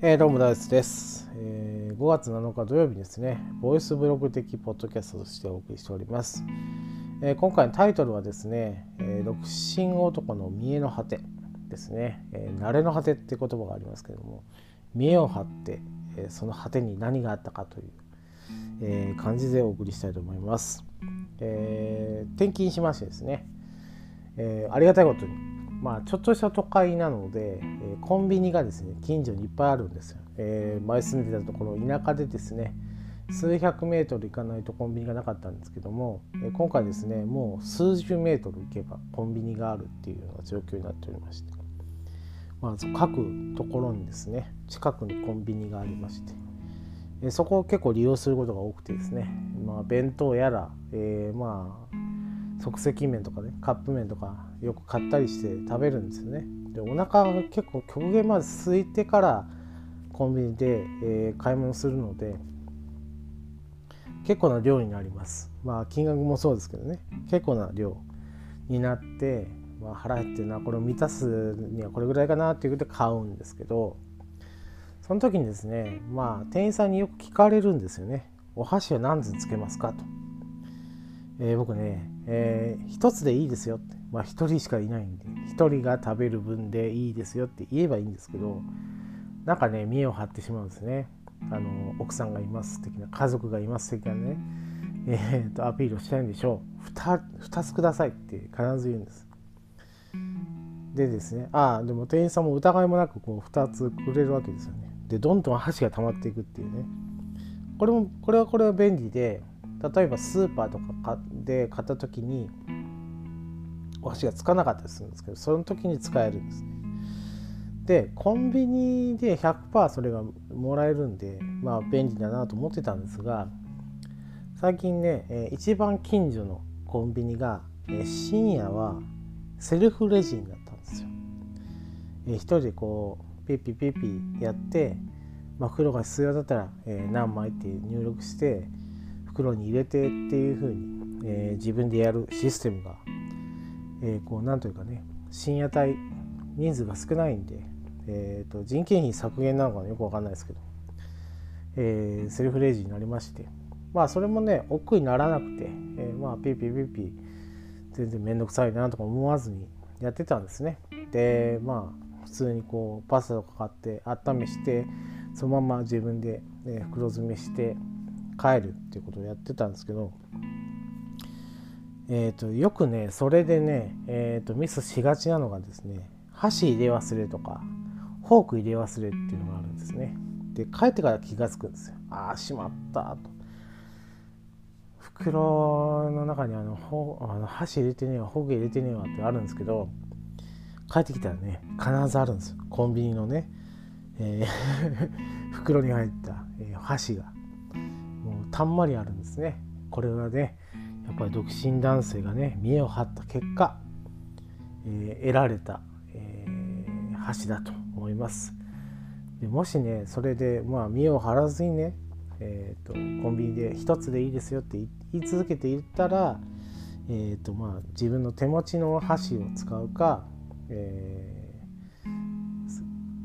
えー、どうも大スです、えー、5月7日土曜日ですね、ボイスブログ的ポッドキャストとしてお送りしております。えー、今回のタイトルはですね、え、独身男の見栄の果てですね、え、慣れの果てって言葉がありますけれども、見栄を張って、え、その果てに何があったかという、えー、感じでお送りしたいと思います。え、転勤しましてですね、え、ありがたいことにまあ、ちょっとした都会なので、え、コンビニがですね近所にいっぱいあるんですよ、えー、前住んでたところ田舎でですね数百メートル行かないとコンビニがなかったんですけども、え、今回ですねもう数十メートル行けばコンビニがあるっていうような状況になっておりまして、まず各ところにですね近くにコンビニがありまして、え、そこを結構利用することが多くてですね、まあ、弁当やら、えー、まあ即席麺とかねカップ麺とかよく買ったりして食べるんですよね。でお腹が結構極限まで空いてからコンビニで、えー、買い物するので結構な量になります。まあ金額もそうですけどね。結構な量になって、まあ、腹減ってるなこれを満たすにはこれぐらいかなっていうことで買うんですけどその時にですねまあ店員さんによく聞かれるんですよね。お箸は何つつけますかと、えー、僕ねえー、1つでいいですよって、まあ、1人しかいないんで1人が食べる分でいいですよって言えばいいんですけどなんかね見栄を張ってしまうんですね。あの奥さんがいます的な家族がいます的なね、えー、とアピールをしたいんでしょう。2, つくださいって必ず言うんです。でですねああでも店員さんも疑いもなくこう2つくれるわけですよね。でどんどん箸が溜まっていくっていうね。これもこれはこれは便利で例えばスーパーとかで買った時にお箸がつかなかったりするんですけどその時に使えるんですね。でコンビニで100%それがもらえるんでまあ便利だなと思ってたんですが最近ね、一番近所のコンビニが、深夜はセルフレジになったんですよ。え一人でこうピッピピッピやって、まあ、袋が必要だったら、何枚って入力して袋に入れてっていうふうに、えー、自分でやるシステムが、えー、こうなんというかね深夜帯人数が少ないんで、えーと、人件費削減なのかよく分かんないですけど、えー、セルフレジになりましてまあそれもね億劫にならなくて、えー、まあピーピーピーピー全然面倒くさいなとか思わずにやってたんですね。でまあ普通にこうパスタとか買って温めしてそのまま自分で、ね、袋詰めして帰るっていうことをやってたんですけど、えーと、よくねそれでね、えーと、ミスしがちなのがですね箸入れ忘れとかフォーク入れ忘れっていうのがあるんですね。で帰ってから気が付くんですよ。ああしまったと。袋の中にあのほあの箸入れてねえわフォーク入れてねえわってあるんですけど帰ってきたらね必ずあるんですコンビニのね、えー 袋に入った、えー、箸が。たんまりあるんですね。これはねやっぱり独身男性がね見栄を張った結果、えー、得られた、えー、箸だと思います。でもしねそれでまあ見栄を張らずにね、えーと、コンビニで1つでいいですよって言い続けていったら、えーとまあ、自分の手持ちの箸を使うか、え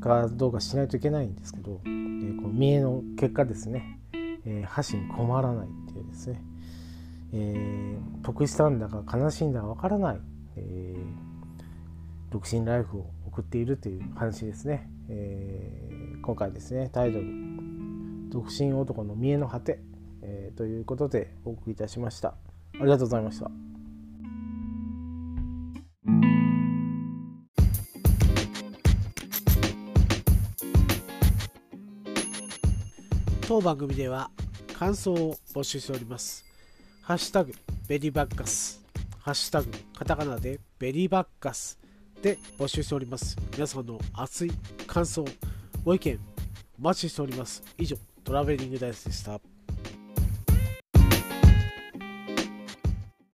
ー、かどうかしないといけないんですけど、えー、この見栄の結果ですね。えー、箸に困らないっていうですね、えー、得したんだか悲しいんだかわからない、えー、独身ライフを送っているという話ですね、えー、今回ですねタイトル「独身男の見えの果て」えー、ということでお送りいたしました。ありがとうございました。当番組では感想を募集しております。ハッシュタグベリーバッカス、ハッシュタグカタカナでベリーバッカスで募集しております。皆さんの熱い感想、ご意見お待ちしております。以上、トラベリングダイスでした。